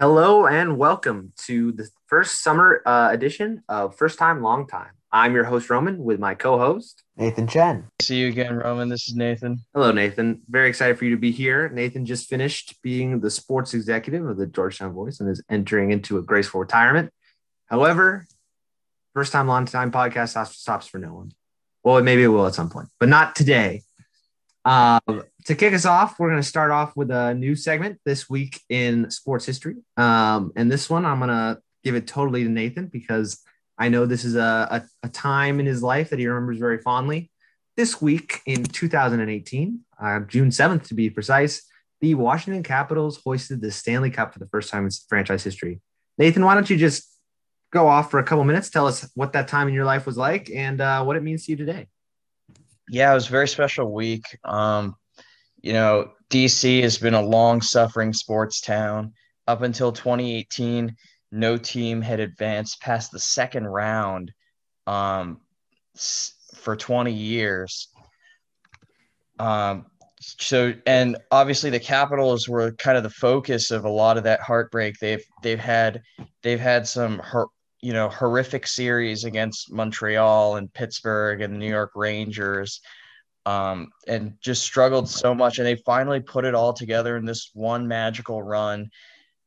Hello and welcome to the first summer uh, edition of First Time Long Time. I'm your host Roman with my co-host Nathan Chen. See you again, Roman. This is Nathan. Hello, Nathan. Very excited for you to be here. Nathan just finished being the sports executive of the Georgetown Voice and is entering into a graceful retirement. However, first time long time podcast stops, stops for no one. Well, maybe it will at some point, but not today. Uh, to kick us off, we're going to start off with a new segment this week in sports history. Um, and this one, I'm going to give it totally to Nathan because I know this is a, a, a, time in his life that he remembers very fondly. This week in 2018, uh, June 7th to be precise, the Washington Capitals hoisted the Stanley Cup for the first time in franchise history. Nathan, why don't you just go off for a couple minutes? Tell us what that time in your life was like and uh, what it means to you today. Yeah, it was a very special week. Um, you know, DC has been a long suffering sports town. Up until 2018, no team had advanced past the second round um, for 20 years. Um, so, and obviously the Capitals were kind of the focus of a lot of that heartbreak. They've they've had they've had some you know horrific series against Montreal and Pittsburgh and the New York Rangers um, and just struggled so much. And they finally put it all together in this one magical run.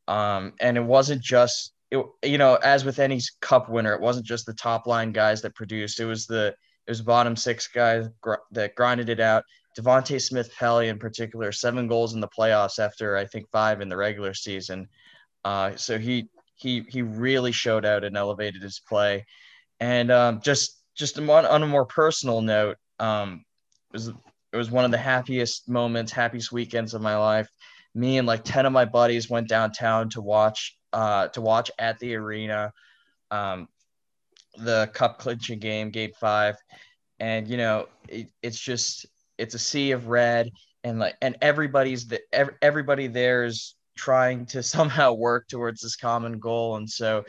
Um, and it wasn't just, it, you know, as with any cup winner, it wasn't just the top line guys that produced. It was the it was bottom six guys gr- that grinded it out. Devante Smith Pelly in particular, seven goals in the playoffs after I think five in the regular season. Uh, so he he he really showed out and elevated his play. And um, just just on, on a more personal note, um, was it was one of the happiest moments, happiest weekends of my life. Me and like ten of my buddies went downtown to watch uh, to watch at the arena. Um, the cup clinching game, game five, and you know it, it's just it's a sea of red. And like and everybody's the everybody there is trying to somehow work towards this common goal. And so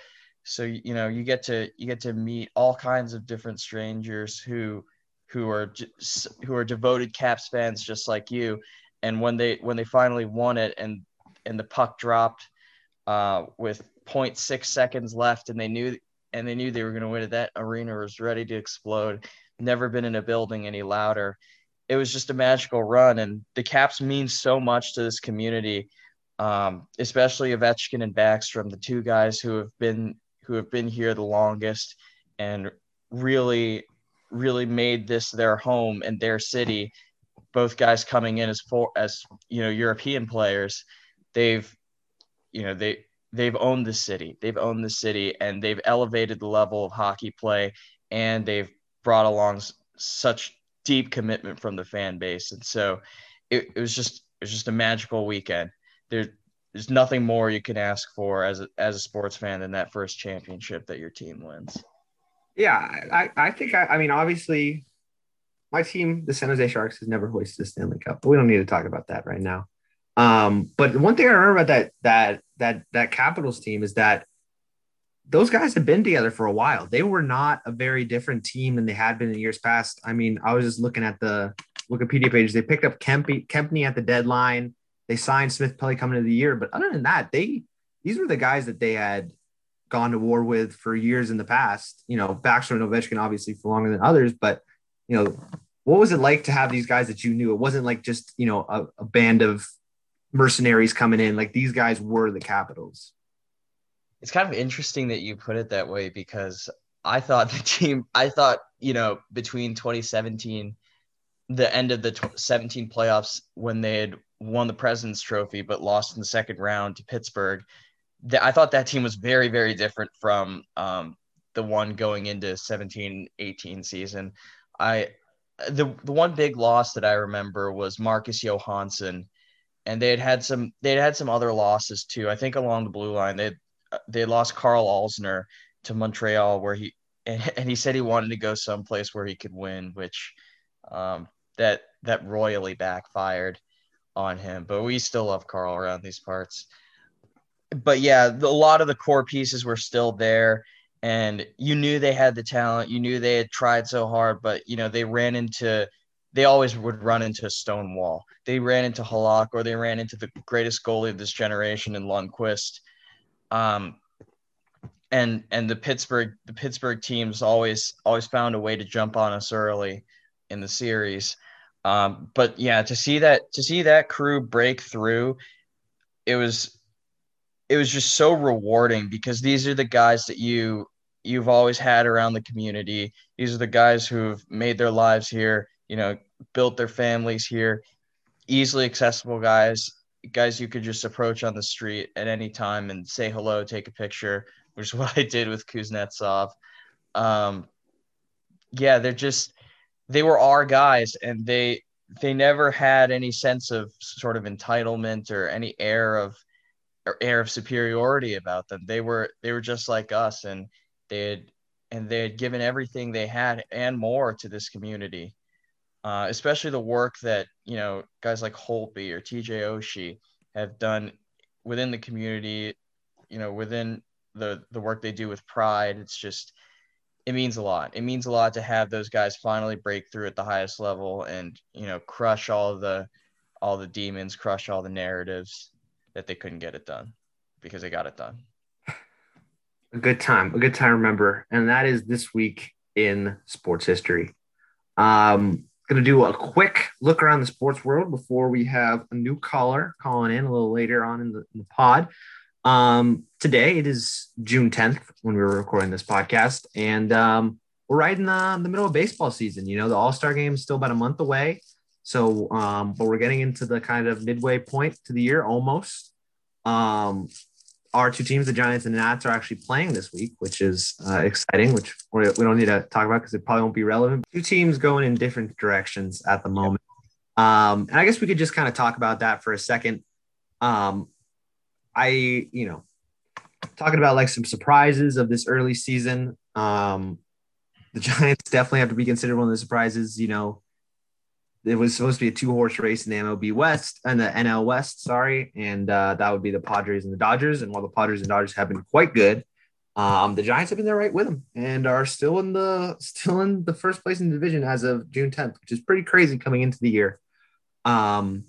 so you know you get to you get to meet all kinds of different strangers who who are who are devoted Caps fans just like you. And when they when they finally won it and and the puck dropped uh, with 0.6 seconds left, and they knew and they knew they were going to win it, that arena was ready to explode. Never been in a building any louder. It was just a magical run, and the Caps mean so much to this community, um, especially Ovechkin and Backstrom, the two guys who have been who have been here the longest and really really made this their home and their city. Both guys coming in as for as you know European players, they've you know they they've owned the city. They've owned the city and they've elevated the level of hockey play and they've brought along such deep commitment from the fan base. And so it, it was just it was just a magical weekend. There, there's nothing more you can ask for as a, as a sports fan than that first championship that your team wins. Yeah, I, I think I, I mean obviously my team, the San Jose Sharks, has never hoisted a Stanley Cup, but we don't need to talk about that right now. Um, but one thing I remember about that that that that Capitals team is that those guys have been together for a while. They were not a very different team than they had been in years past. I mean, I was just looking at the Wikipedia page. They picked up Kempny, Kempny at the deadline. They signed Smith Pelly coming into the year, but other than that, they these were the guys that they had gone to war with for years in the past. You know, Backstrom and Ovechkin obviously for longer than others, but you know, what was it like to have these guys that you knew? It wasn't like just you know a, a band of mercenaries coming in. Like these guys were the Capitals. It's kind of interesting that you put it that way because I thought the team, I thought you know between 2017, the end of the 17 playoffs when they had won the President's Trophy but lost in the second round to Pittsburgh th- I thought that team was very, very different from um, the one going into 17 18 season. I the the one big loss that I remember was Marcus Johansson, and they had had some they had had some other losses too. I think along the blue line they they lost Karl Alzner to Montreal where he and, and he said he wanted to go someplace where he could win, which um, that that royally backfired on him. But we still love Karl around these parts but yeah, the, a lot of the core pieces were still there, and you knew they had the talent. You knew they had tried so hard, but you know they ran into. They always would run into a stone wall. They ran into Halak or they ran into the greatest goalie of this generation in Lundqvist. Um, and and the Pittsburgh the Pittsburgh teams always always found a way to jump on us early in the series. Um, but yeah, to see that to see that crew break through, it was it was just so rewarding because these are the guys that you you've always had around the community. These are the guys who've made their lives here, you know, built their families here, easily accessible guys, guys you could just approach on the street at any time and say hello, take a picture, which is what I did with Kuznetsov. Um, yeah, they're just they were our guys, and they they never had any sense of sort of entitlement or any air of air of superiority about them. They were they were just like us, and they had and they had given everything they had and more to this community. Uh, especially the work that you know guys like Holtby or TJ Oshie have done within the community, you know, within the the work they do with Pride. It's just it means a lot. It means a lot to have those guys finally break through at the highest level and you know crush all the all the demons, crush all the narratives that they couldn't get it done because they got it done. A good time, a good time remember, and that is this week in sports history. Um, going to do a quick look around the sports world before we have a new caller calling in a little later on in the, in the pod. Um, today it is June 10th when we were recording this podcast, and um, we're right in the, the middle of baseball season. You know, the All Star game is still about a month away. So, um, but we're getting into the kind of midway point to the year almost. Um, our two teams, the Giants and the Nats, are actually playing this week, which is uh, exciting, which we don't need to talk about because it probably won't be relevant. Two teams going in different directions at the moment. Um, and I guess we could just kind of talk about that for a second. Um, I, you know, talking about like some surprises of this early season. Um, the Giants definitely have to be considered one of the surprises. You know, it was supposed to be a two horse race in the MLB West and the NL West, sorry, and uh, that would be the Padres and the Dodgers. And while the Padres and Dodgers have been quite good, um, the Giants have been there right with them and are still in the still in the first place in the division as of June 10th, which is pretty crazy coming into the year. Um,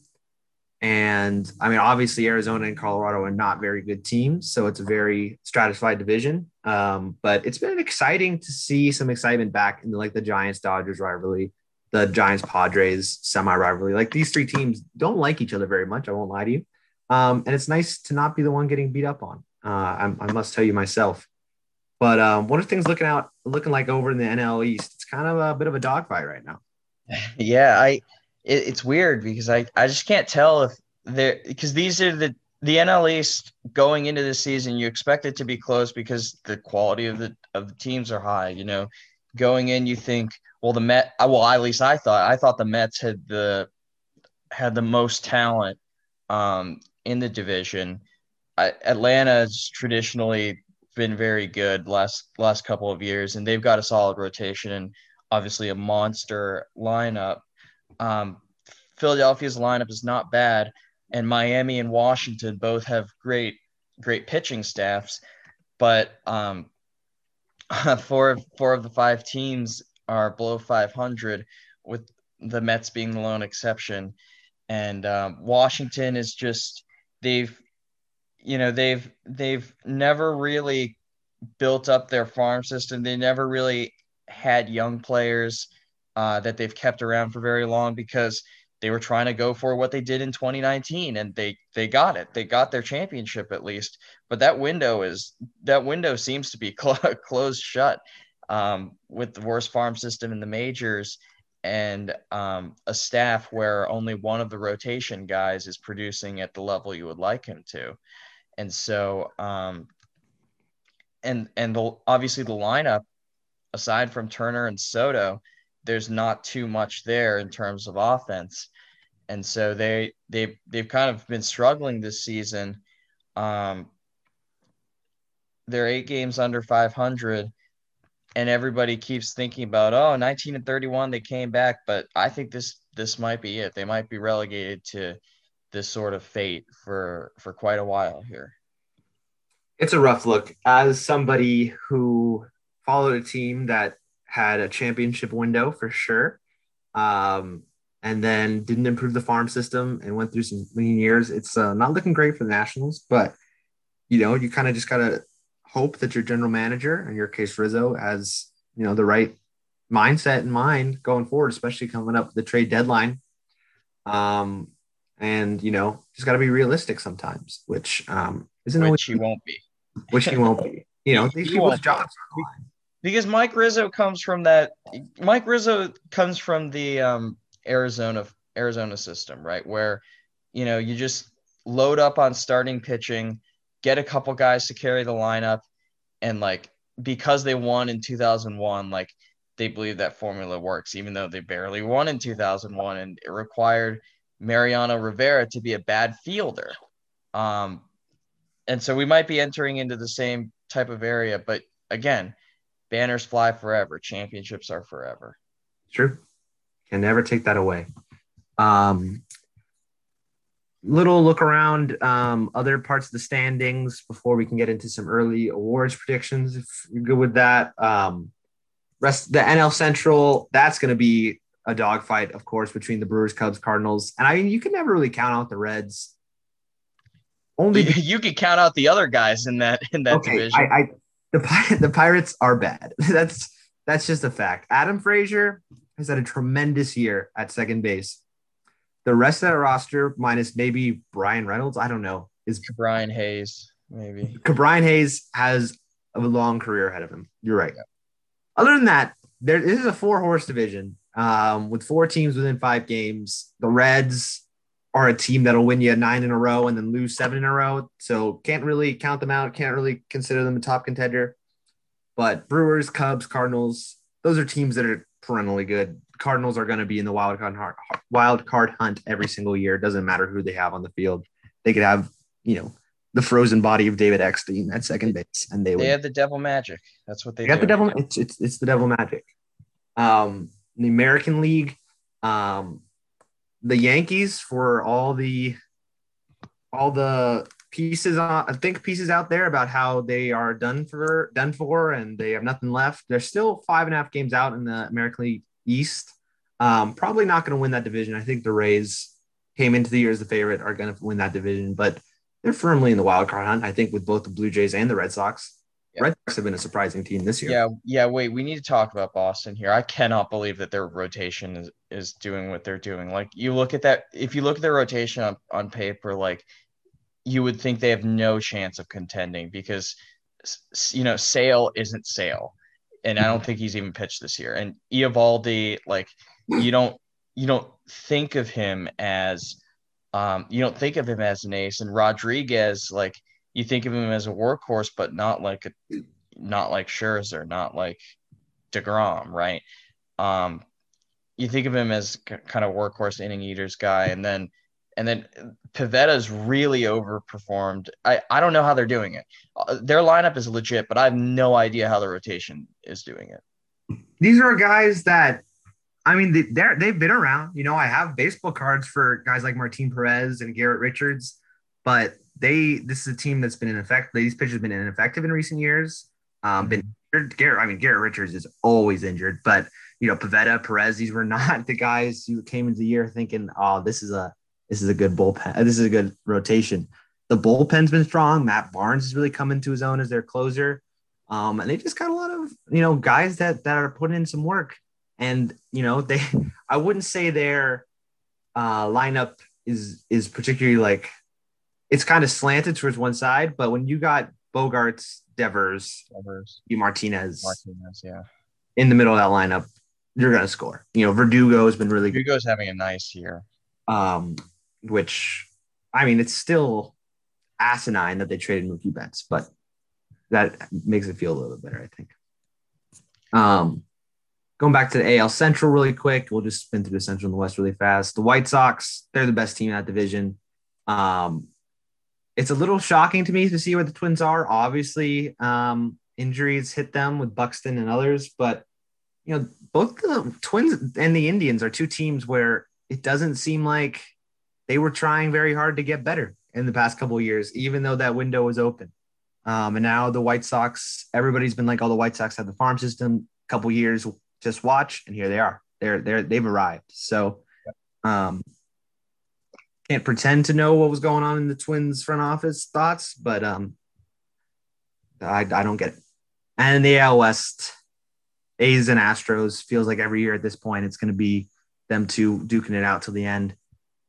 and I mean, obviously, Arizona and Colorado are not very good teams, so it's a very stratified division. Um, but it's been exciting to see some excitement back in the, like the Giants Dodgers rivalry, the Giants Padres semi rivalry. Like these three teams don't like each other very much. I won't lie to you. Um, and it's nice to not be the one getting beat up on. Uh, I, I must tell you myself. But um, what are things looking out looking like over in the NL East? It's kind of a bit of a dogfight right now. Yeah, I it, it's weird because I, I just can't tell if they're because these are the the NL East going into the season. You expect it to be close because the quality of the of the teams are high. You know, going in, you think, well, the Met. Well, at least I thought I thought the Mets had the had the most talent um, in the division. Atlanta has traditionally been very good last last couple of years, and they've got a solid rotation and obviously a monster lineup. Um, Philadelphia's lineup is not bad, and Miami and Washington both have great great pitching staffs, but um, four four of the five teams are below 500, with the Mets being the lone exception, and um, Washington is just they've you know they've they've never really built up their farm system. They never really had young players uh, that they've kept around for very long because they were trying to go for what they did in 2019 and they they got it. They got their championship at least. But that window is that window seems to be cl- closed shut um, with the worst farm system in the majors and um, a staff where only one of the rotation guys is producing at the level you would like him to. And so um, and and the, obviously the lineup aside from Turner and Soto there's not too much there in terms of offense. And so they they they've kind of been struggling this season. Um, they're eight games under 500 and everybody keeps thinking about oh 19 and 31 they came back but i think this this might be it they might be relegated to this sort of fate for for quite a while here it's a rough look as somebody who followed a team that had a championship window for sure. Um, and then didn't improve the farm system and went through some lean years. It's uh, not looking great for the Nationals, but you know, you kind of just gotta hope that your general manager, in your case Rizzo, has you know the right mindset in mind going forward, especially coming up with the trade deadline. Um, and you know, just got to be realistic sometimes, which um, isn't which always, he won't be. which he won't be. You know, these He people's jobs are on the line. Because Mike Rizzo comes from that. Mike Rizzo comes from the um, Arizona Arizona system, right? Where you know you just load up on starting pitching, get a couple guys to carry the lineup, and like because they won in 2001, like they believe that formula works, even though they barely won in 2001, and it required Mariano Rivera to be a bad fielder. Um, and so we might be entering into the same type of area, but again, banners fly forever. Championships are forever. True. Can never take that away. Um, little look around um, other parts of the standings before we can get into some early awards predictions. If you're good with that, um, rest the NL Central. That's going to be a dogfight, of course, between the Brewers, Cubs, Cardinals, and I mean you can never really count out the Reds. Only You, you could count out the other guys in that in that okay, division. I, I the the Pirates are bad. that's that's just a fact. Adam Frazier has had a tremendous year at second base. The rest of that roster, minus maybe Bryan Reynolds, I don't know, is Brian Hayes, maybe. Brian Hayes has a long career ahead of him. You're right. Other than that, there this is a four horse division um, with four teams within five games. The Reds are a team that'll win you nine in a row and then lose seven in a row. So can't really count them out. Can't really consider them a top contender. But Brewers, Cubs, Cardinals, those are teams that are perennially good. Cardinals are going to be in the wild card hunt, wild card hunt every single year. It doesn't matter who they have on the field. They could have, you know, the frozen body of David Eckstein at second base, and they would They have the devil magic. That's what they they got the devil. It's, it's it's the devil magic. Um, the American League, um, the Yankees for all the all the pieces on I think pieces out there about how they are done for done for and they have nothing left. They're still five and a half games out in the American League East. Um, probably not going to win that division. I think the Rays came into the year as the favorite, are going to win that division, but they're firmly in the wild card hunt. I think with both the Blue Jays and the Red Sox. Yeah. Red Sox have been a surprising team this year. Yeah, yeah. Wait, we need to talk about Boston here. I cannot believe that their rotation is is doing what they're doing. Like you look at that, if you look at their rotation on, on paper, like you would think they have no chance of contending because you know Sale isn't Sale, and I don't think he's even pitched this year. And Eovaldi, like you don't you don't think of him as um, you don't think of him as an ace. And Rodriguez, like you think of him as a workhorse, but not like a not like Scherzer, not like Degrom, right? Um, you think of him as kind of workhorse inning eaters guy, and then and then Pivetta's really overperformed. I I don't know how they're doing it. Uh, their lineup is legit, but I have no idea how the rotation is doing it. these are guys that I mean they, they're they've been around. You know, I have baseball cards for guys like Martin Perez and Garrett Richards, but they this is a team that's been ineffective. These pitchers have been ineffective in recent years. Um, been Garrett. I mean, Garrett Richards is always injured, but you know, Pivetta, Perez, these were not the guys who came into the year thinking, "Oh, this is a this is a good bullpen. This is a good rotation." The bullpen's been strong. Matt Barnes has really come into his own as their closer. Um, and they just got a lot of you know guys that that are putting in some work. And you know they, I wouldn't say their uh, lineup is is particularly like it's kind of slanted towards one side. But when you got Bogaerts, Devers, Devers, Martinez Martinez, yeah. in the middle of that lineup, you're gonna score. You know Verdugo has been really good, Hugo's having a nice year. um, which I mean it's still asinine that they traded Mookie Betts, but that makes it feel a little bit better, I think. Um, going back to the AL Central really quick, we'll just spin through the Central and the West really fast. The White Sox, they're the best team in that division. Um, it's a little shocking to me to see where the Twins are. Obviously, um, injuries hit them with Buxton and others, but you know, both the Twins and the Indians are two teams where it doesn't seem like they were trying very hard to get better in the past couple years, even though that window was open. Um, and now the White Sox, everybody's been like, "Oh, the White Sox have the farm system." A couple years, just watch, and here they are. They're they're they've arrived. So, um, can't pretend to know what was going on in the Twins front office thoughts, but um, I, I don't get it. And the AL West, A's and Astros feels like every year at this point it's going to be them two duking it out till the end.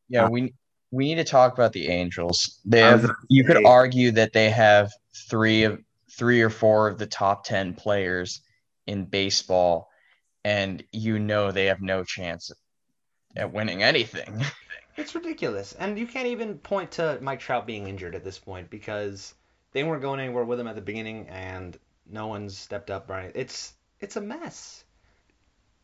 Yeah, uh, we we need to talk about the Angels. They have you could argue that they have three of three or four of the top 10 players in baseball and you know they have no chance at winning anything. It's ridiculous. And you can't even point to Mike Trout being injured at this point because they weren't going anywhere with him at the beginning and no one's stepped up right. It's it's a mess.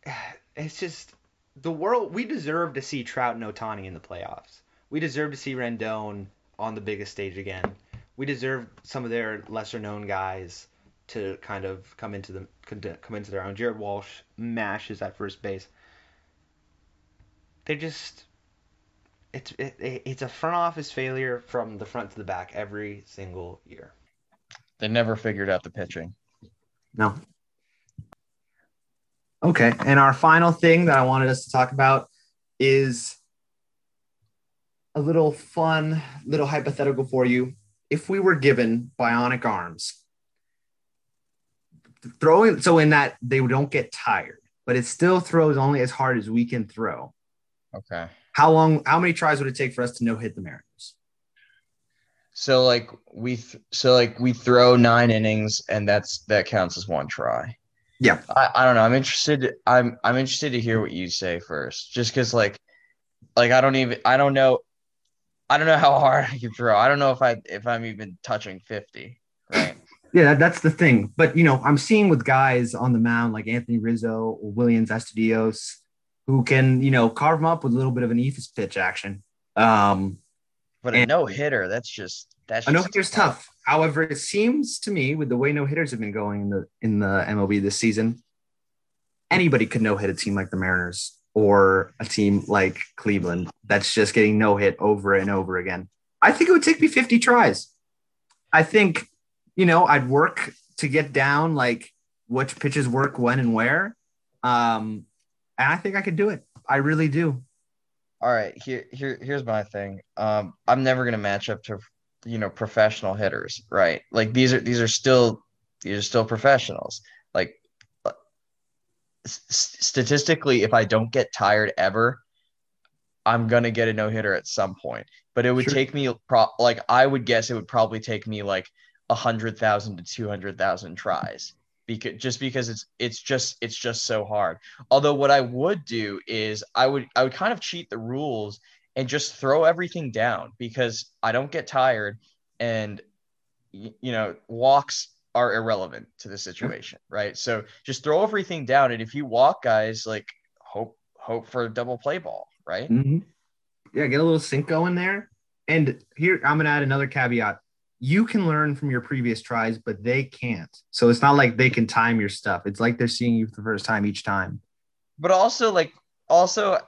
It's just the world we deserve to see Trout and Ohtani in the playoffs. We deserve to see Rendon on the biggest stage again. We deserve some of their lesser known guys to kind of come into the come into their own. Jared Walsh mashes at first base. They just it's it, it's a front office failure from the front to the back every single year. They never figured out the pitching. No. Okay, and our final thing that I wanted us to talk about is a little fun, little hypothetical for you. If we were given bionic arms, throwing so in that they don't get tired, but it still throws only as hard as we can throw. Okay. How long? How many tries would it take for us to no hit the Mariners? So like we th- so like we throw nine innings and that's that counts as one try. Yeah. I, I don't know. I'm interested. I'm I'm interested to hear what you say first, just because like like I don't even I don't know I don't know how hard I can throw. I don't know if I if I'm even touching fifty. Right. Yeah, that's the thing. But you know, I'm seeing with guys on the mound like Anthony Rizzo or Willians Astudillos who can, you know, carve them up with a little bit of an eephus pitch action. Um, but a no hitter, that's just that's a no hitter's tough. However, it seems to me with the way no hitters have been going in the in the MLB this season, anybody could no hit a team like the Mariners or a team like Cleveland that's just getting no hit over and over again. I think it would take me 50 tries. I think, you know, I'd work to get down like which pitches work when and where. Um, and I think I could do it. I really do. All right, here here here's my thing. Um, I'm never gonna match up to you know professional hitters, right? Like these are these are still these are still professionals. Like uh, statistically, if I don't get tired ever, I'm gonna get a no hitter at some point. But it would sure. take me pro- like I would guess it would probably take me like a hundred thousand to two hundred thousand tries because just because it's it's just it's just so hard. Although what I would do is I would I would kind of cheat the rules and just throw everything down because I don't get tired and you know walks are irrelevant to the situation, right? So just throw everything down and if you walk guys like hope hope for a double play ball, right? Mm-hmm. Yeah, get a little sync going there. And here I'm gonna add another caveat you can learn from your previous tries, but they can't. So it's not like they can time your stuff. It's like they're seeing you for the first time each time. But also, like, also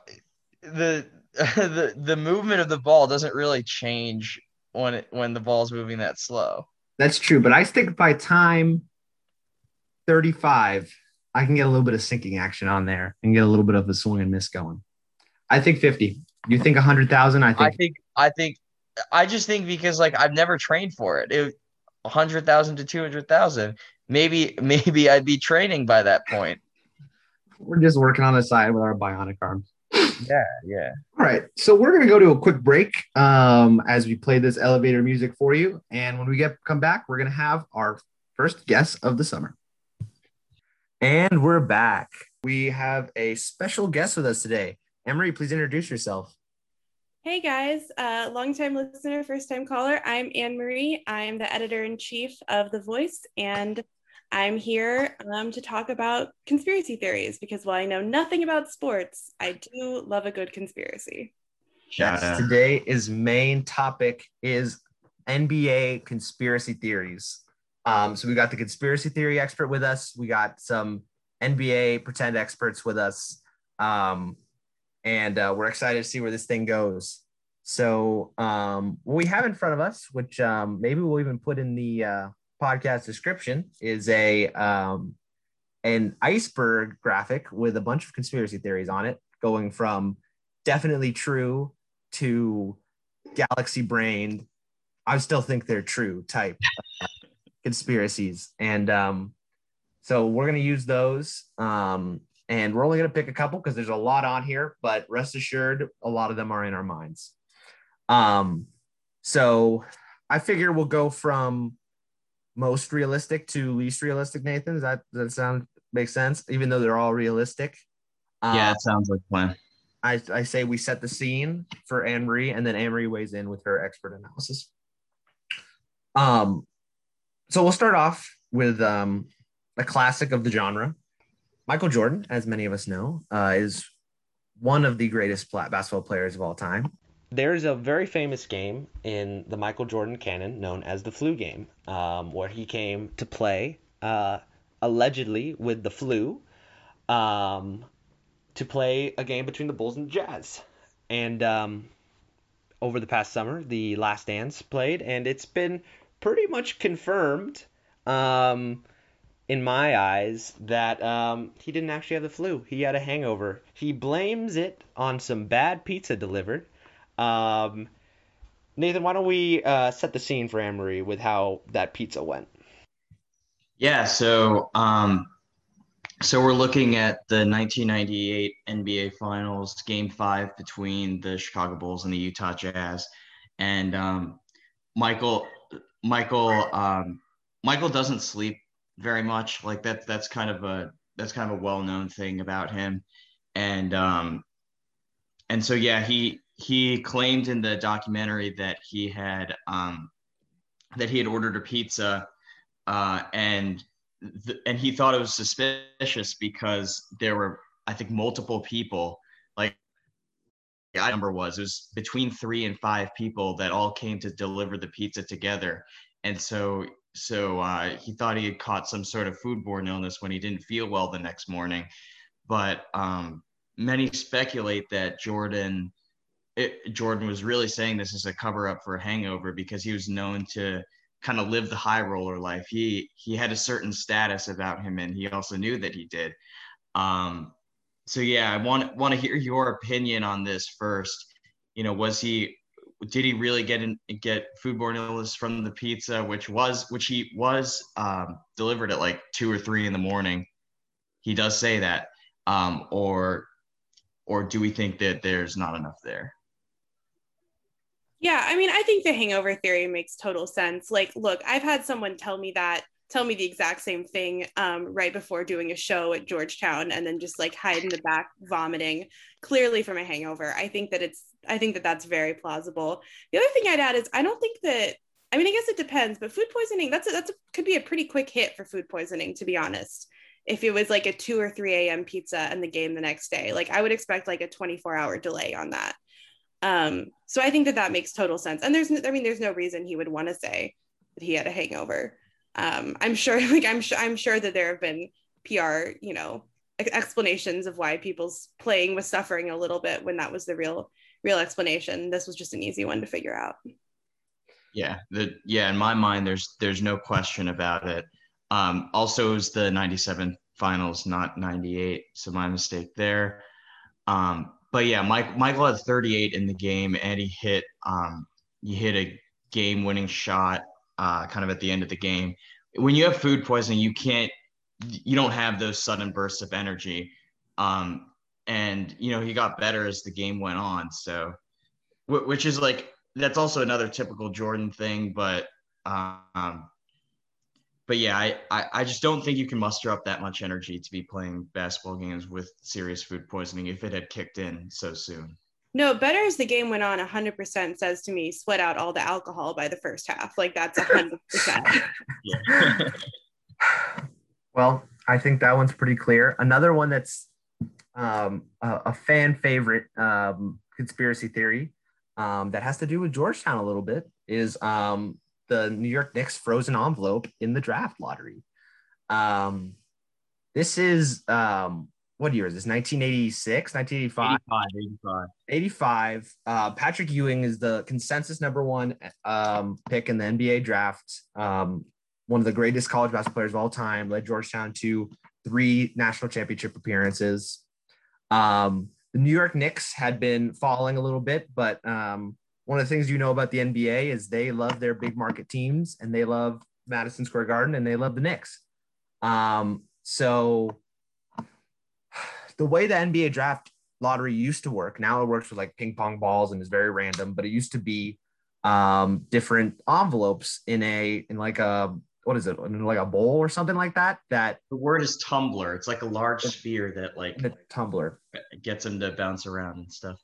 the the the movement of the ball doesn't really change when it when the ball's moving that slow. That's true, but I stick by time 35. I can get a little bit of sinking action on there and get a little bit of a swing and miss going. I think 50. You think 100,000? I think I think I think I just think because like I've never trained for it. It hundred thousand to two hundred thousand. Maybe maybe I'd be training by that point. We're just working on the side with our bionic arms. Yeah, yeah. All right. So we're gonna go to a quick break um, as we play this elevator music for you. And when we get come back, we're gonna have our first guest of the summer. And we're back. We have a special guest with us today. Emery, please introduce yourself. Hey guys, uh, longtime listener, first time caller. I'm Anne Marie. I'm the editor in chief of The Voice, and I'm here um, to talk about conspiracy theories because while I know nothing about sports, I do love a good conspiracy. Yes, today is main topic is NBA conspiracy theories. Um, so we got the conspiracy theory expert with us. We got some NBA pretend experts with us. Um, and uh, we're excited to see where this thing goes. So, um, what we have in front of us, which um, maybe we'll even put in the uh, podcast description, is a um, an iceberg graphic with a bunch of conspiracy theories on it, going from definitely true to galaxy brained. I still think they're true type conspiracies. And um, so we're going to use those. Um, and we're only going to pick a couple because there's a lot on here, but rest assured, a lot of them are in our minds. Um, so I figure we'll go from most realistic to least realistic, Nathan. Does that, does that sound make sense? Even though they're all realistic. Yeah, Um, it sounds like plan. I, I say we set the scene for Anne Marie, and then Anne Marie weighs in with her expert analysis. Um, so we'll start off with um, a classic of the genre. Michael Jordan, as many of us know, uh, is one of the greatest basketball players of all time. There's a very famous game in the Michael Jordan canon known as the flu game, um, where he came to play uh, allegedly with the flu um, to play a game between the Bulls and the Jazz. And um, over the past summer, the Last Dance played, and it's been pretty much confirmed um, in my eyes that um, he didn't actually have the flu. He had a hangover. He blames it on some bad pizza delivered. Um, Nathan, why don't we uh, set the scene for Marie with how that pizza went? Yeah, so um, so we're looking at the 1998 NBA Finals, Game Five between the Chicago Bulls and the Utah Jazz, and um, Michael Michael um, Michael doesn't sleep very much. Like that that's kind of a that's kind of a well known thing about him, and um, and so yeah, he he claimed in the documentary that he had um, that he had ordered a pizza uh, and th- and he thought it was suspicious because there were I think multiple people like I number was it was between three and five people that all came to deliver the pizza together, and so so uh, he thought he had caught some sort of foodborne illness when he didn't feel well the next morning, but um, many speculate that Jordan. It, Jordan was really saying this as a cover up for a hangover because he was known to kind of live the high roller life. He he had a certain status about him, and he also knew that he did. Um, so yeah, I want want to hear your opinion on this first. You know, was he did he really get in, get foodborne illness from the pizza, which was which he was um, delivered at like two or three in the morning? He does say that, um, or or do we think that there's not enough there? Yeah, I mean, I think the hangover theory makes total sense. Like, look, I've had someone tell me that, tell me the exact same thing um, right before doing a show at Georgetown and then just like hide in the back vomiting, clearly from a hangover. I think that it's, I think that that's very plausible. The other thing I'd add is I don't think that, I mean, I guess it depends, but food poisoning, that's a, that's a, could be a pretty quick hit for food poisoning, to be honest. If it was like a 2 or 3 a.m. pizza and the game the next day, like I would expect like a 24 hour delay on that. Um, so I think that that makes total sense. And there's, I mean, there's no reason he would want to say that he had a hangover. Um, I'm sure, like, I'm sure, I'm sure that there have been PR, you know, explanations of why people's playing was suffering a little bit when that was the real, real explanation. This was just an easy one to figure out. Yeah, the yeah, in my mind, there's there's no question about it. Um, also, it was the '97 finals, not '98, so my mistake there. Um, but yeah, Mike, Michael had 38 in the game, and he hit um, he hit a game-winning shot uh, kind of at the end of the game. When you have food poisoning, you can't you don't have those sudden bursts of energy. Um, and you know he got better as the game went on. So, which is like that's also another typical Jordan thing, but um, but yeah, I, I, I just don't think you can muster up that much energy to be playing basketball games with serious food poisoning if it had kicked in so soon. No, better as the game went on, 100% says to me, sweat out all the alcohol by the first half. Like that's 100%. well, I think that one's pretty clear. Another one that's um, a, a, fan favorite um, conspiracy theory um, that has to do with Georgetown a little bit is um, the New York Knicks frozen envelope in the draft lottery. Um, this is um, what year is this? 1986, 1985, 85, 85. 85. Uh, Patrick Ewing is the consensus number one um, pick in the NBA draft. Um, one of the greatest college basketball players of all time, led Georgetown to three national championship appearances. Um, the New York Knicks had been falling a little bit, but um, one of the things you know about the NBA is they love their big market teams and they love Madison Square Garden and they love the Knicks. Um, so the way the NBA draft lottery used to work, now it works with like ping pong balls and is very random, but it used to be um, different envelopes in a in like a what is it? In like a bowl or something like that that the word is tumbler. It's like a large sphere that like the tumbler. gets them to bounce around and stuff.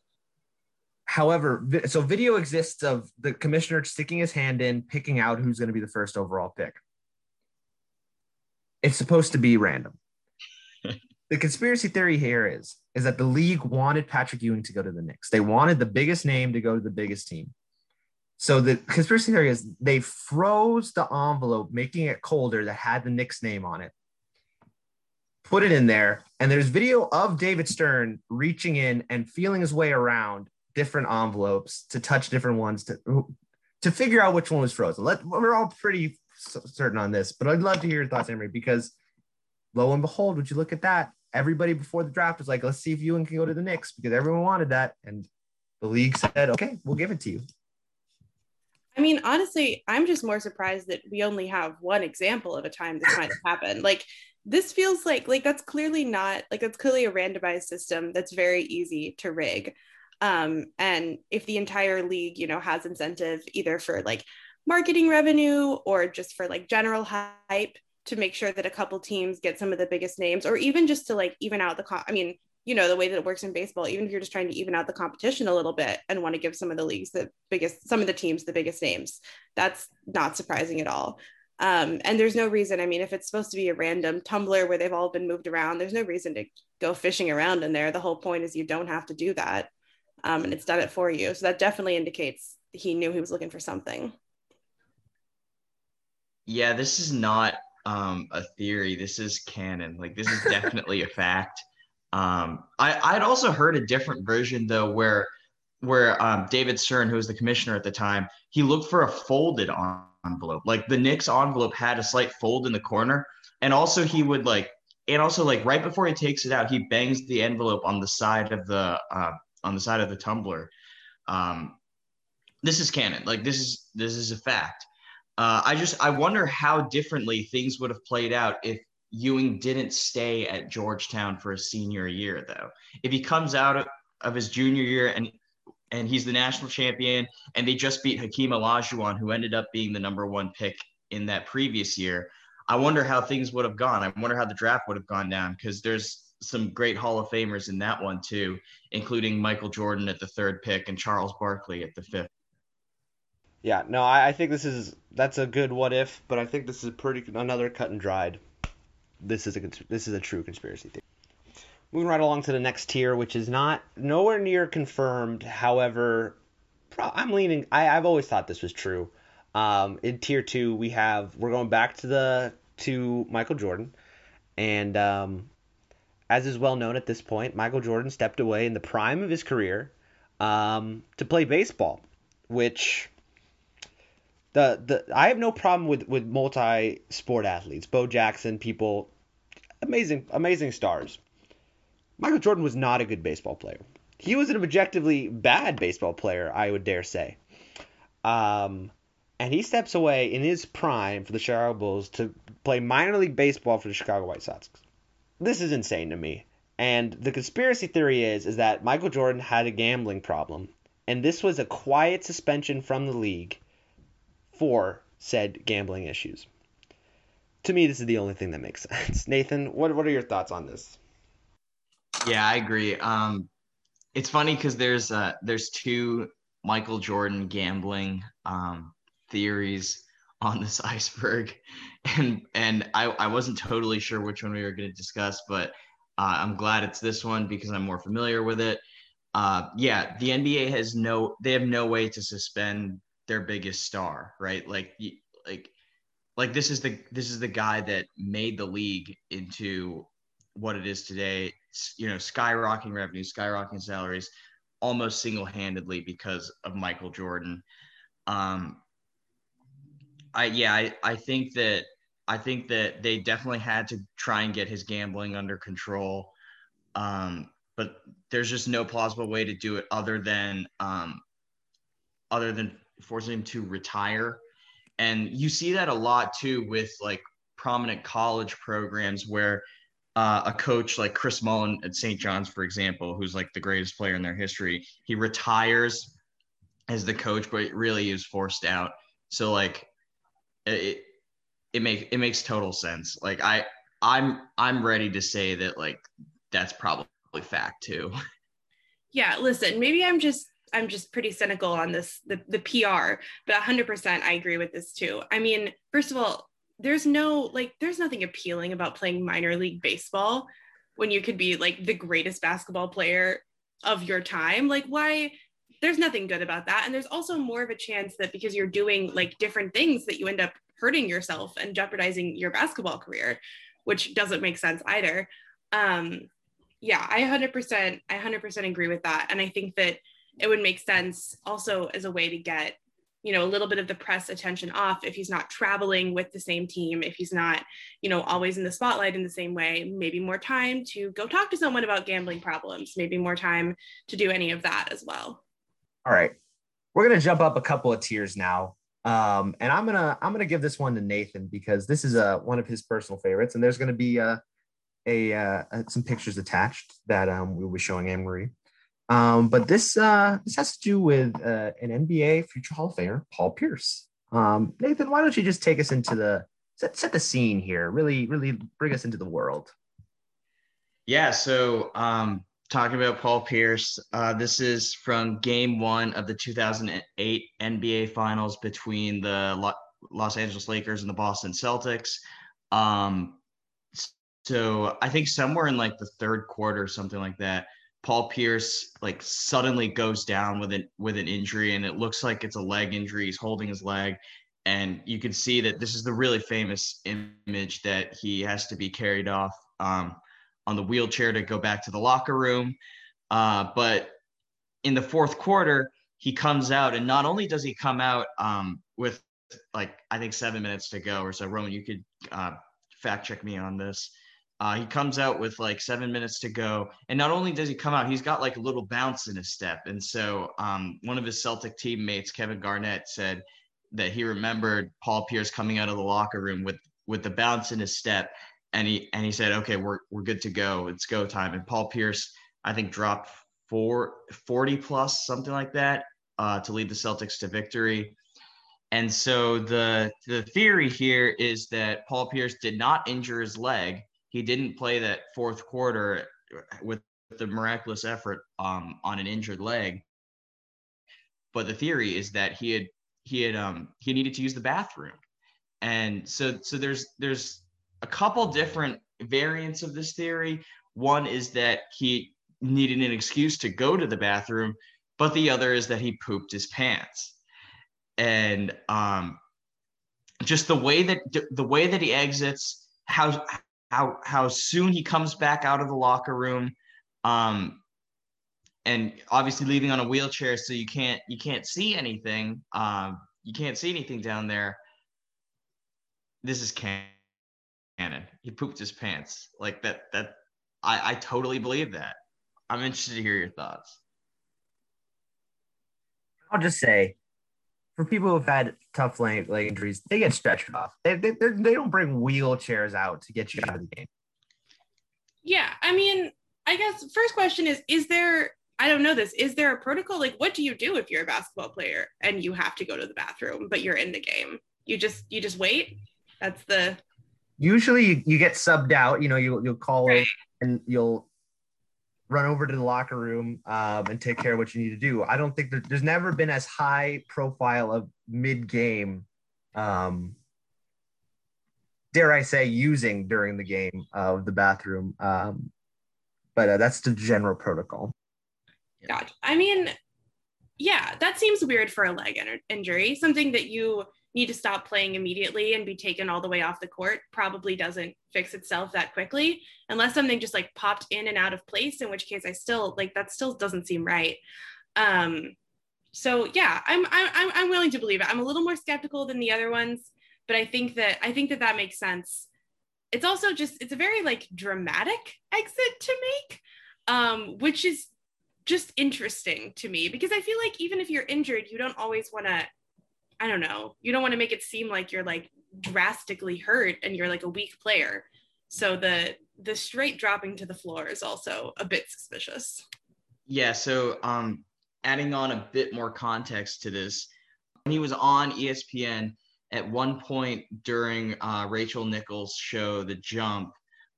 However so video exists of the commissioner sticking his hand in picking out who's going to be the first overall pick. It's supposed to be random the conspiracy theory here is is that the league wanted patrick ewing to go to the knicks they wanted the biggest name to go to the biggest team so the conspiracy theory is they froze the envelope, making it colder that had the Knicks name on it. Put it in there, and there's video of David Stern reaching in and feeling his way around different envelopes to touch different ones to to figure out which one was frozen. Let, we're all pretty certain on this, but I'd love to hear your thoughts, Emery, because lo and behold, would you look at that? Everybody before the draft was like, let's see if Ewing can go to the Knicks because everyone wanted that. And the league said, okay, we'll give it to you. I mean, honestly, I'm just more surprised that we only have one example of a time this might have happened. Like this feels like like that's clearly not like that's clearly a randomized system that's very easy to rig. Um, and if the entire league, you know, has incentive either for like marketing revenue or just for like general hype to make sure that a couple teams get some of the biggest names or even just to like even out the con- I mean, you know the way that it works in baseball even if you're just trying to even out the competition a little bit and want to give some of the leagues the biggest some of the teams the biggest names that's not surprising at all. Um, and there's no reason i mean if it's supposed to be a random tumbler where they've all been moved around there's no reason to go fishing around in there. The whole point is you don't have to do that um, and it's done it for you. So that definitely indicates he knew he was looking for something. Yeah this is not um, a theory this is canon like this is definitely a fact um, I I'd also heard a different version though, where where um, David Stern, who was the commissioner at the time, he looked for a folded envelope. Like the Knicks envelope had a slight fold in the corner, and also he would like, and also like right before he takes it out, he bangs the envelope on the side of the uh, on the side of the tumbler. Um, this is canon. Like this is this is a fact. Uh, I just I wonder how differently things would have played out if Ewing didn't stay at Georgetown for his senior year, though. If he comes out of his junior year and and he's the national champion, and they just beat Hakeem Olajuwon, who ended up being the number one pick in that previous year, I wonder how things would have gone. I wonder how the draft would have gone down because there's some great Hall of Famers in that one too, including Michael Jordan at the third pick and Charles Barkley at the fifth. Yeah, no, I, I think this is that's a good what if, but I think this is pretty another cut and dried this is a this is a true conspiracy theory. Moving right along to the next tier, which is not nowhere near confirmed. However, I'm leaning. I, I've always thought this was true. Um, in tier two, we have we're going back to the to Michael Jordan, and um, as is well known at this point, Michael Jordan stepped away in the prime of his career um, to play baseball, which the the I have no problem with with multi sport athletes. Bo Jackson, people, amazing amazing stars. Michael Jordan was not a good baseball player. He was an objectively bad baseball player, I would dare say. Um, and he steps away in his prime for the Chicago Bulls to play minor league baseball for the Chicago White Sox. This is insane to me. And the conspiracy theory is is that Michael Jordan had a gambling problem, and this was a quiet suspension from the league for said gambling issues. To me, this is the only thing that makes sense. Nathan, what what are your thoughts on this? Yeah, I agree. Um, it's funny because there's uh, there's two Michael Jordan gambling um, theories on this iceberg, and and I, I wasn't totally sure which one we were going to discuss, but uh, I'm glad it's this one because I'm more familiar with it. Uh, yeah, the NBA has no they have no way to suspend their biggest star, right? Like like like this is the this is the guy that made the league into what it is today. You know, skyrocketing revenue, skyrocketing salaries, almost single-handedly because of Michael Jordan. Um, I yeah, I, I think that I think that they definitely had to try and get his gambling under control. Um, but there's just no plausible way to do it other than um, other than forcing him to retire and you see that a lot too with like prominent college programs where uh, a coach like Chris Mullin at St. John's, for example, who's like the greatest player in their history, he retires as the coach, but really is forced out. So like it it makes it makes total sense. Like I I'm I'm ready to say that like that's probably fact too. Yeah, listen, maybe I'm just I'm just pretty cynical on this the the PR, but 100% I agree with this too. I mean, first of all, there's no like there's nothing appealing about playing minor league baseball when you could be like the greatest basketball player of your time. Like why there's nothing good about that and there's also more of a chance that because you're doing like different things that you end up hurting yourself and jeopardizing your basketball career, which doesn't make sense either. Um yeah, I 100% I 100% agree with that and I think that it would make sense also as a way to get you know a little bit of the press attention off if he's not traveling with the same team if he's not you know always in the spotlight in the same way maybe more time to go talk to someone about gambling problems maybe more time to do any of that as well. All right. We're going to jump up a couple of tiers now. Um, and i'm going to i'm going to give this one to nathan because this is uh, one of his personal favorites. And there's going to be uh, a uh, some pictures attached that um, we'll be showing anne marie um, but this uh, this has to do with uh, an NBA future Hall of Famer, Paul Pierce. Um, Nathan, why don't you just take us into the set, set the scene here? Really, really bring us into the world. Yeah. So um, talking about Paul Pierce, uh, this is from Game One of the 2008 NBA Finals between the Lo- Los Angeles Lakers and the Boston Celtics. Um, so I think somewhere in like the third quarter, something like that. Paul Pierce like suddenly goes down with an with an injury, and it looks like it's a leg injury. He's holding his leg, and you can see that this is the really famous image that he has to be carried off um, on the wheelchair to go back to the locker room. Uh, but in the fourth quarter, he comes out, and not only does he come out um, with like I think seven minutes to go or so. Roman, you could uh, fact check me on this. Uh, he comes out with like seven minutes to go, and not only does he come out, he's got like a little bounce in his step. And so, um, one of his Celtic teammates, Kevin Garnett, said that he remembered Paul Pierce coming out of the locker room with with the bounce in his step, and he and he said, "Okay, we're we're good to go. It's go time." And Paul Pierce, I think, dropped four, 40 plus, something like that, uh, to lead the Celtics to victory. And so the the theory here is that Paul Pierce did not injure his leg he didn't play that fourth quarter with the miraculous effort um, on an injured leg. But the theory is that he had he had um, he needed to use the bathroom, and so so there's there's a couple different variants of this theory. One is that he needed an excuse to go to the bathroom, but the other is that he pooped his pants, and um, just the way that the way that he exits, how how how soon he comes back out of the locker room. Um and obviously leaving on a wheelchair so you can't you can't see anything. Um you can't see anything down there. This is canon. He pooped his pants. Like that that i i totally believe that. I'm interested to hear your thoughts. I'll just say for people who've had tough leg, leg injuries, they get stretched off. They, they, they don't bring wheelchairs out to get you out of the game. Yeah. I mean, I guess first question is Is there, I don't know this, is there a protocol? Like, what do you do if you're a basketball player and you have to go to the bathroom, but you're in the game? You just, you just wait? That's the. Usually you, you get subbed out, you know, you, you'll call right. and you'll run over to the locker room um, and take care of what you need to do. I don't think that there's never been as high profile of mid game, um, dare I say, using during the game of the bathroom. Um, but uh, that's the general protocol. Gotcha. I mean, yeah, that seems weird for a leg injury. Something that you need to stop playing immediately and be taken all the way off the court probably doesn't fix itself that quickly unless something just like popped in and out of place in which case i still like that still doesn't seem right. Um so yeah i'm i'm i'm willing to believe it. I'm a little more skeptical than the other ones but i think that i think that that makes sense. It's also just it's a very like dramatic exit to make um which is just interesting to me because i feel like even if you're injured you don't always want to I don't know, you don't want to make it seem like you're like drastically hurt and you're like a weak player. So the the straight dropping to the floor is also a bit suspicious. Yeah, so um adding on a bit more context to this, when he was on ESPN at one point during uh, Rachel Nichols' show, The Jump,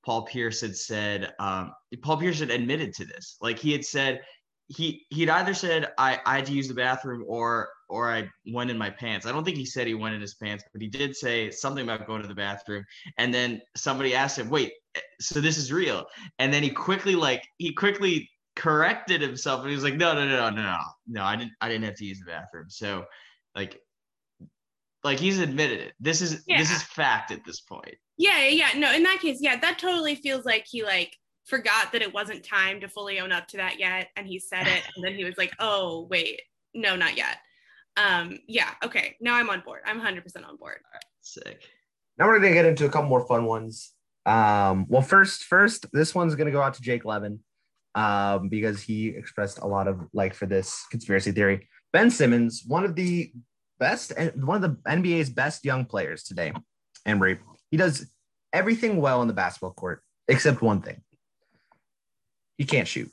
Paul Pierce had said, um, Paul Pierce had admitted to this. Like he had said, he he'd either said I, I had to use the bathroom or or I went in my pants. I don't think he said he went in his pants, but he did say something about going to the bathroom. And then somebody asked him, "Wait, so this is real?" And then he quickly like he quickly corrected himself and he was like, "No, no, no, no, no, no. I didn't I didn't have to use the bathroom." So like like he's admitted it. This is yeah. this is fact at this point. Yeah, yeah, no. In that case, yeah, that totally feels like he like forgot that it wasn't time to fully own up to that yet, and he said it, and then he was like, "Oh, wait, no, not yet." Um, yeah, okay. Now I'm on board. I'm 100 percent on board. Right, sick. Now we're gonna get into a couple more fun ones. Um, well, first, first, this one's gonna go out to Jake Levin, um, because he expressed a lot of like for this conspiracy theory. Ben Simmons, one of the best and one of the NBA's best young players today. Embry, he does everything well in the basketball court except one thing. He can't shoot,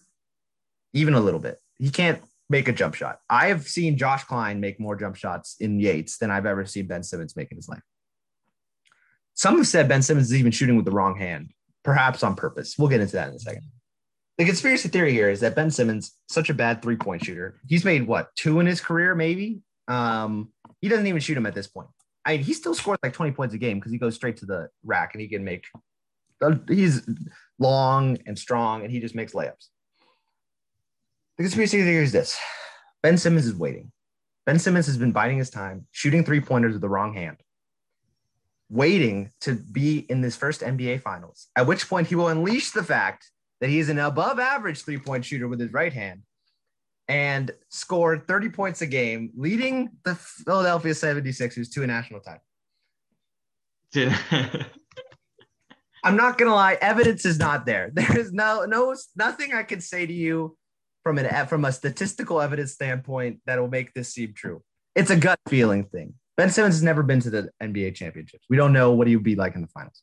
even a little bit. He can't make a jump shot. I have seen Josh Klein make more jump shots in Yates than I've ever seen Ben Simmons make in his life. Some have said Ben Simmons is even shooting with the wrong hand, perhaps on purpose. We'll get into that in a second. The conspiracy theory here is that Ben Simmons, such a bad three point shooter, he's made what two in his career, maybe. Um, he doesn't even shoot him at this point. I mean, he still scores like 20 points a game because he goes straight to the rack and he can make. He's long and strong and he just makes layups. The conspiracy theory is this: Ben Simmons is waiting. Ben Simmons has been biding his time, shooting three pointers with the wrong hand, waiting to be in this first NBA Finals. At which point he will unleash the fact that he is an above average three point shooter with his right hand and scored 30 points a game, leading the Philadelphia 76ers to a national title. I'm not gonna lie, evidence is not there. There is no no nothing I can say to you from an from a statistical evidence standpoint that will make this seem true. It's a gut feeling thing. Ben Simmons has never been to the NBA championships. We don't know what he would be like in the finals.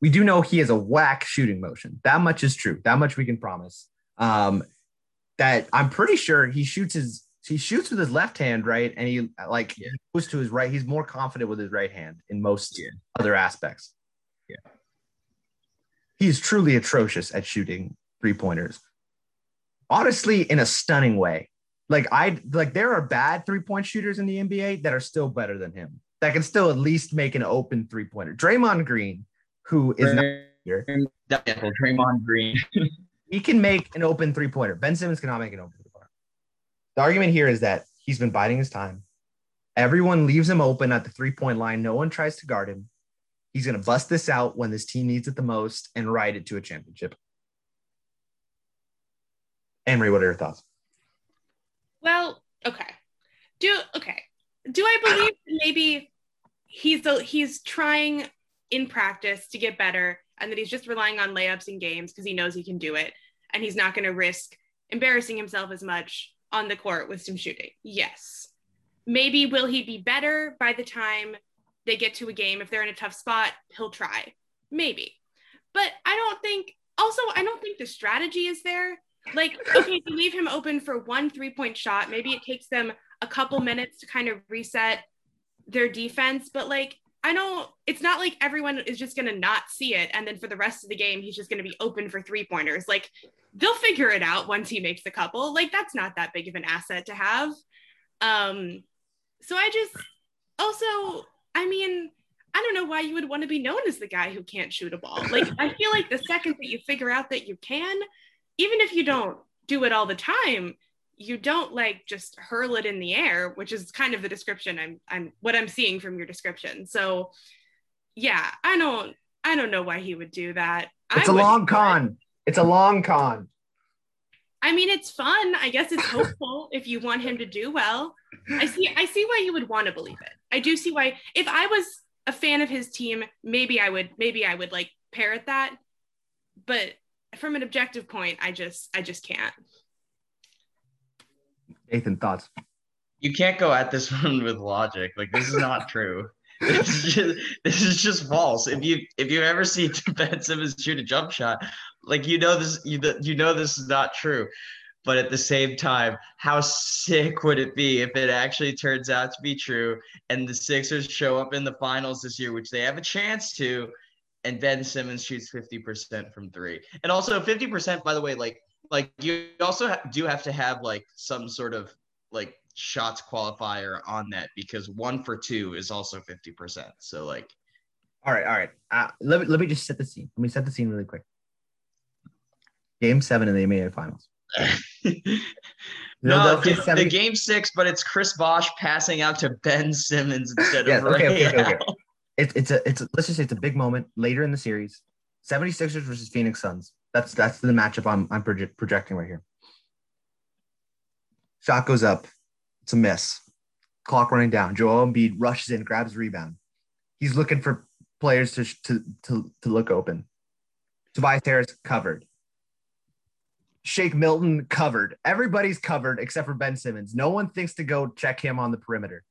We do know he has a whack shooting motion. That much is true. That much we can promise. Um, that I'm pretty sure he shoots his he shoots with his left hand, right? And he like yeah. goes to his right. He's more confident with his right hand in most yeah. other aspects. Yeah. He's truly atrocious at shooting three pointers. Honestly, in a stunning way. Like I like there are bad three point shooters in the NBA that are still better than him. That can still at least make an open three pointer. Draymond Green, who is not here. Draymond Green. he can make an open three pointer. Ben Simmons cannot make an open three pointer. The argument here is that he's been biding his time. Everyone leaves him open at the three point line. No one tries to guard him. He's going to bust this out when this team needs it the most and ride it to a championship. Emery, what are your thoughts? Well, okay. Do okay. Do I believe maybe he's a, he's trying in practice to get better and that he's just relying on layups and games because he knows he can do it and he's not going to risk embarrassing himself as much on the court with some shooting. Yes. Maybe will he be better by the time they get to a game if they're in a tough spot, he'll try. Maybe. But I don't think also I don't think the strategy is there. Like okay, you leave him open for one three-point shot, maybe it takes them a couple minutes to kind of reset their defense, but like I know it's not like everyone is just going to not see it. And then for the rest of the game, he's just going to be open for three pointers. Like they'll figure it out once he makes a couple. Like that's not that big of an asset to have. Um, so I just also, I mean, I don't know why you would want to be known as the guy who can't shoot a ball. Like I feel like the second that you figure out that you can, even if you don't do it all the time, you don't like just hurl it in the air, which is kind of the description I'm I'm what I'm seeing from your description. So yeah, I don't I don't know why he would do that. It's I a long con. It. It's a long con. I mean, it's fun. I guess it's hopeful if you want him to do well. I see I see why you would want to believe it. I do see why if I was a fan of his team, maybe I would maybe I would like parrot that. But from an objective point, I just I just can't. Nathan, thoughts? You can't go at this one with logic. Like this is not true. This is just this is just false. If you if you ever see Ben Simmons shoot a jump shot, like you know this you you know this is not true. But at the same time, how sick would it be if it actually turns out to be true and the Sixers show up in the finals this year, which they have a chance to, and Ben Simmons shoots 50% from three. And also 50%, by the way, like like you also ha- do have to have like some sort of like shots qualifier on that because one for two is also 50%. So like All right, all right. Uh, let me let me just set the scene. Let me set the scene really quick. Game seven in the NBA Finals. no, the, the game six, but it's Chris Bosh passing out to Ben Simmons instead Yeah, of okay, Ray okay, okay, okay. Allen. It's a it's a, let's just say it's a big moment later in the series. 76ers versus Phoenix Suns. That's that's the matchup I'm I'm proje- projecting right here. Shot goes up. It's a miss. Clock running down. Joel Embiid rushes in, grabs rebound. He's looking for players to to to, to look open. Tobias Harris covered. Shake Milton covered. Everybody's covered except for Ben Simmons. No one thinks to go check him on the perimeter.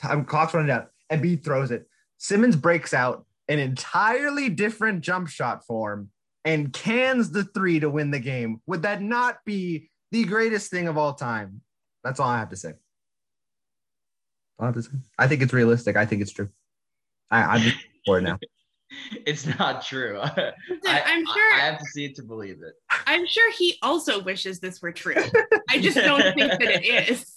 Time clock's running down. Embiid throws it. Simmons breaks out an entirely different jump shot form and cans the three to win the game. Would that not be the greatest thing of all time? That's all I have to say. I have to say. I think it's realistic. I think it's true. I, I'm just for it now. It's not true. I, I'm I- sure- I have to see it to believe it. I'm sure he also wishes this were true. I just don't think that it is.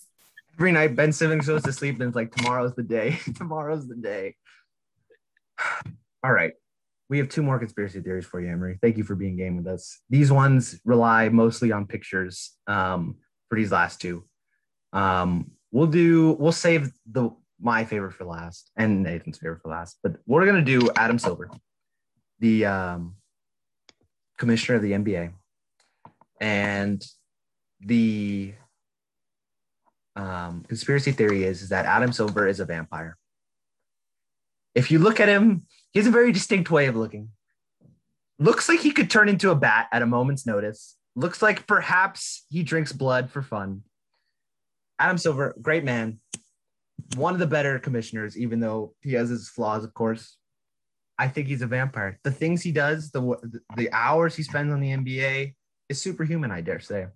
Every night, Ben Simmons goes to sleep and it's like, tomorrow's the day. tomorrow's the day. All right. We have two more conspiracy theories for you, Emery. Thank you for being game with us. These ones rely mostly on pictures um, for these last two. Um, we'll do, we'll save the my favorite for last and Nathan's favorite for last, but we're going to do Adam Silver, the um, commissioner of the NBA. And the um, conspiracy theory is, is that Adam Silver is a vampire. If you look at him, he has a very distinct way of looking. Looks like he could turn into a bat at a moment's notice. Looks like perhaps he drinks blood for fun. Adam Silver, great man. One of the better commissioners, even though he has his flaws, of course. I think he's a vampire. The things he does, the the hours he spends on the NBA is superhuman, I dare say.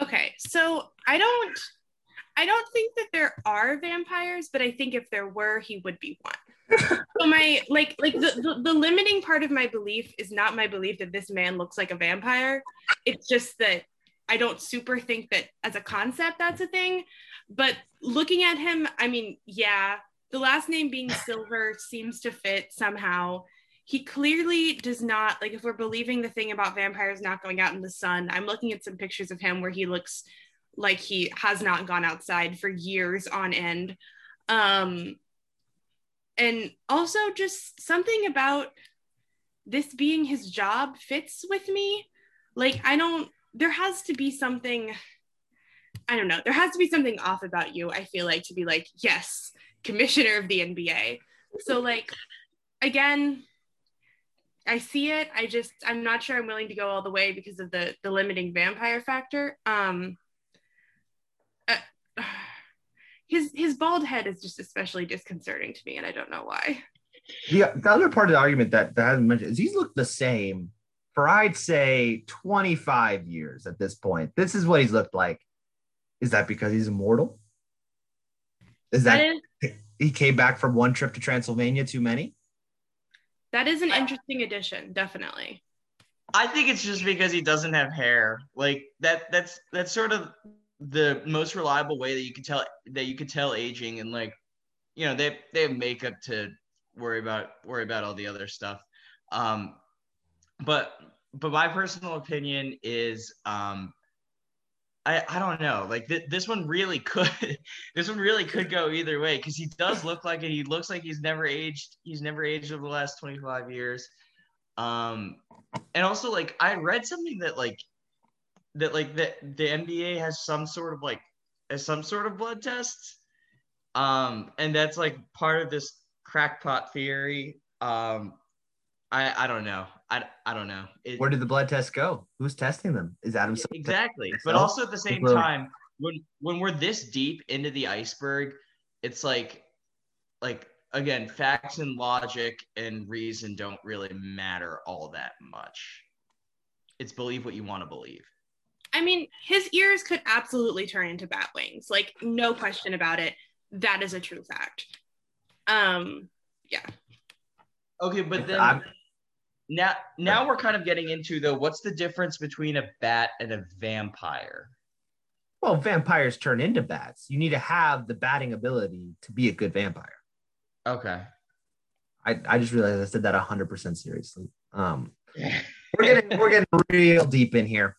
Okay, so I don't I don't think that there are vampires, but I think if there were, he would be one. so my like like the, the the limiting part of my belief is not my belief that this man looks like a vampire. It's just that I don't super think that as a concept that's a thing. But looking at him, I mean, yeah, the last name being Silver seems to fit somehow. He clearly does not like if we're believing the thing about vampires not going out in the sun. I'm looking at some pictures of him where he looks like he has not gone outside for years on end. Um and also just something about this being his job fits with me. Like I don't there has to be something I don't know. There has to be something off about you, I feel like, to be like, yes, commissioner of the NBA. So, like, again, I see it. I just, I'm not sure I'm willing to go all the way because of the the limiting vampire factor. Um, his his bald head is just especially disconcerting to me, and I don't know why. The, the other part of the argument that, that hasn't mentioned is he's looked the same for I'd say 25 years at this point. This is what he's looked like. Is that because he's immortal? Is that, that is he came back from one trip to Transylvania too many? that is an interesting addition, definitely. I think it's just because he doesn't have hair. Like that that's that's sort of the most reliable way that you can tell that you could tell aging and like you know they they have makeup to worry about worry about all the other stuff. Um but but my personal opinion is um I, I don't know. Like th- this one really could this one really could go either way because he does look like it. He looks like he's never aged he's never aged over the last 25 years. Um and also like I read something that like that like that the NBA has some sort of like some sort of blood tests, um, and that's like part of this crackpot theory. Um, I I don't know. I, I don't know. It, Where did the blood tests go? Who's testing them? Is Adam exactly, but also at the same time, when when we're this deep into the iceberg, it's like like again, facts and logic and reason don't really matter all that much. It's believe what you want to believe. I mean, his ears could absolutely turn into bat wings. Like, no question about it. That is a true fact. Um, yeah. Okay, but then I'm, now now we're kind of getting into though what's the difference between a bat and a vampire? Well, vampires turn into bats. You need to have the batting ability to be a good vampire. Okay. I, I just realized I said that 100% seriously. Um, we're getting we're getting real deep in here,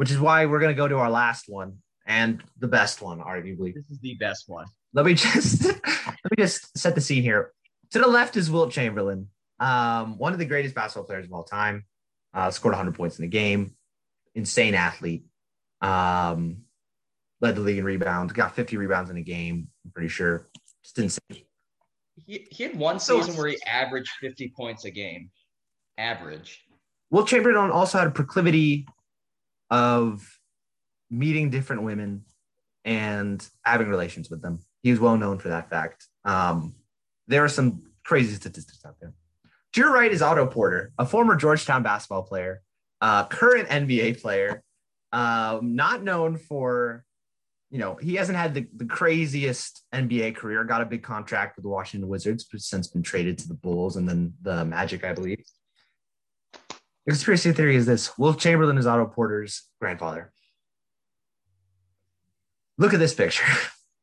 which is why we're going to go to our last one and the best one, arguably. This is the best one. Let me just let me just set the scene here. To the left is Wilt Chamberlain, um, one of the greatest basketball players of all time. Uh, scored 100 points in a game. Insane athlete. Um, led the league in rebounds. Got 50 rebounds in a game. I'm pretty sure. Just insane. He, he had one season where he averaged 50 points a game. Average. Wilt Chamberlain also had a proclivity of meeting different women and having relations with them. He was well known for that fact. Um, there are some crazy statistics out there. To your right is Otto Porter, a former Georgetown basketball player, uh, current NBA player, um, not known for, you know, he hasn't had the, the craziest NBA career, got a big contract with the Washington Wizards, but since been traded to the Bulls and then the Magic, I believe. The conspiracy theory is this Wilt Chamberlain is Otto Porter's grandfather. Look at this picture.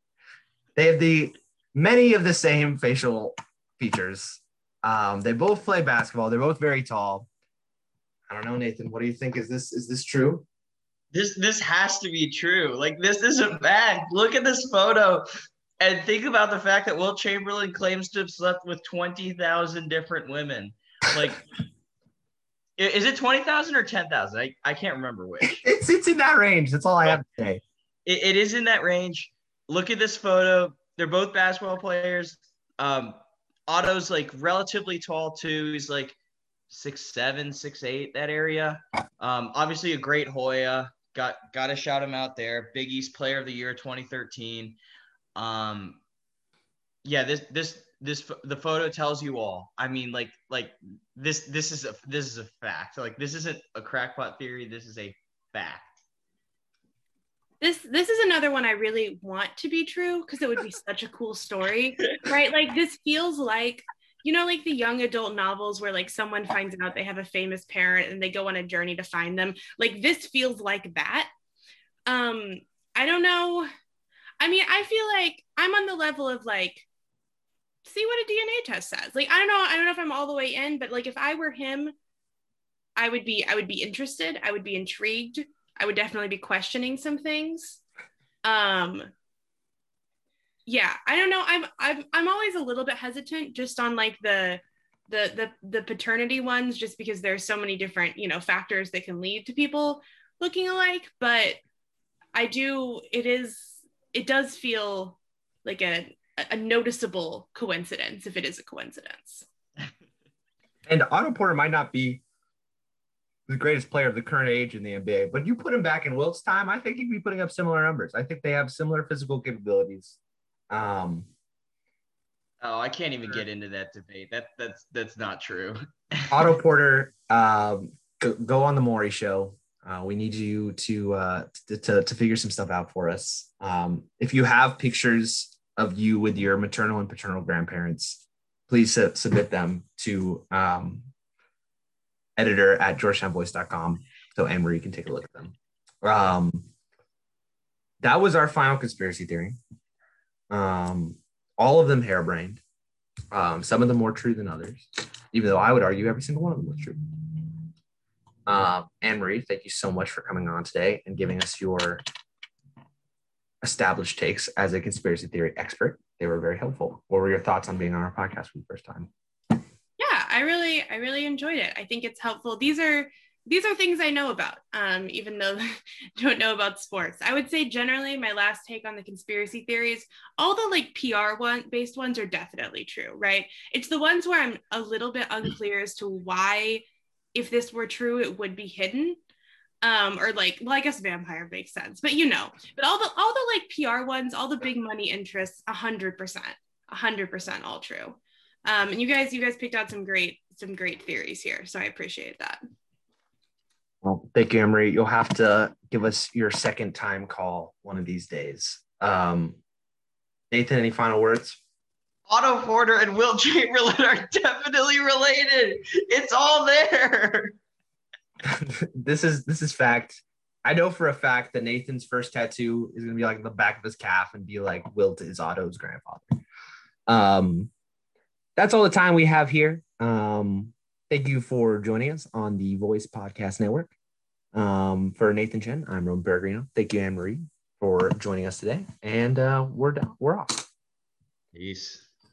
they have the many of the same facial features um, they both play basketball. They're both very tall. I don't know, Nathan. What do you think? Is this is this true? This this has to be true. Like this isn't bad. Look at this photo. And think about the fact that Wilt Chamberlain claims to have slept with 20,000 different women. Like, is it 20,000 or 10,000? I, I can't remember which. It's, it's in that range. That's all I have to say. It, it is in that range. Look at this photo. They're both basketball players. Um, Otto's like relatively tall too. He's like six seven, six eight, that area. Um, obviously a great Hoya. Got got to shout him out there. Big East Player of the Year 2013. Um, yeah, this this this the photo tells you all. I mean, like like this this is a this is a fact. Like this isn't a crackpot theory. This is a fact this this is another one I really want to be true because it would be such a cool story, right? Like this feels like you know like the young adult novels where like someone finds out they have a famous parent and they go on a journey to find them. Like this feels like that. Um I don't know. I mean, I feel like I'm on the level of like see what a DNA test says. Like I don't know, I don't know if I'm all the way in, but like if I were him, I would be I would be interested, I would be intrigued I would definitely be questioning some things. Um, yeah, I don't know. I'm I'm I'm always a little bit hesitant just on like the the the the paternity ones, just because there's so many different you know factors that can lead to people looking alike. But I do. It is. It does feel like a a noticeable coincidence if it is a coincidence. And Otto Porter might not be the greatest player of the current age in the NBA. But you put him back in Wilt's time, I think he'd be putting up similar numbers. I think they have similar physical capabilities. Um, oh, I can't even get into that debate. That that's that's not true. Otto Porter, um, go, go, on the Maury show. Uh, we need you to, uh, to, to to figure some stuff out for us. Um, if you have pictures of you with your maternal and paternal grandparents, please submit them to um, editor at georgetownvoice.com so Anne Marie can take a look at them. Um, that was our final conspiracy theory. Um, all of them harebrained. Um, some of them more true than others, even though I would argue every single one of them was true. Uh, Anne Marie, thank you so much for coming on today and giving us your established takes as a conspiracy theory expert. They were very helpful. What were your thoughts on being on our podcast for the first time? Yeah, I really, I really enjoyed it. I think it's helpful. These are these are things I know about, um, even though I don't know about sports. I would say generally my last take on the conspiracy theories, all the like PR one based ones are definitely true, right? It's the ones where I'm a little bit unclear as to why, if this were true, it would be hidden. Um or like well i guess vampire makes sense but you know but all the all the like pr ones all the big money interests 100% 100% all true. Um and you guys you guys picked out some great some great theories here so i appreciate that. Well thank you emery. You'll have to give us your second time call one of these days. Um nathan any final words? Otto Porter and Wilt Chamberlain are definitely related. It's all there. this is this is fact. I know for a fact that Nathan's first tattoo is gonna be like the back of his calf and be like Wilt is Otto's grandfather. Um, that's all the time we have here. Um, thank you for joining us on the Voice Podcast Network. Um, for Nathan Chen, I'm Roman Peregrino. Thank you, Anne Marie, for joining us today, and uh, we're done. We're off. Peace.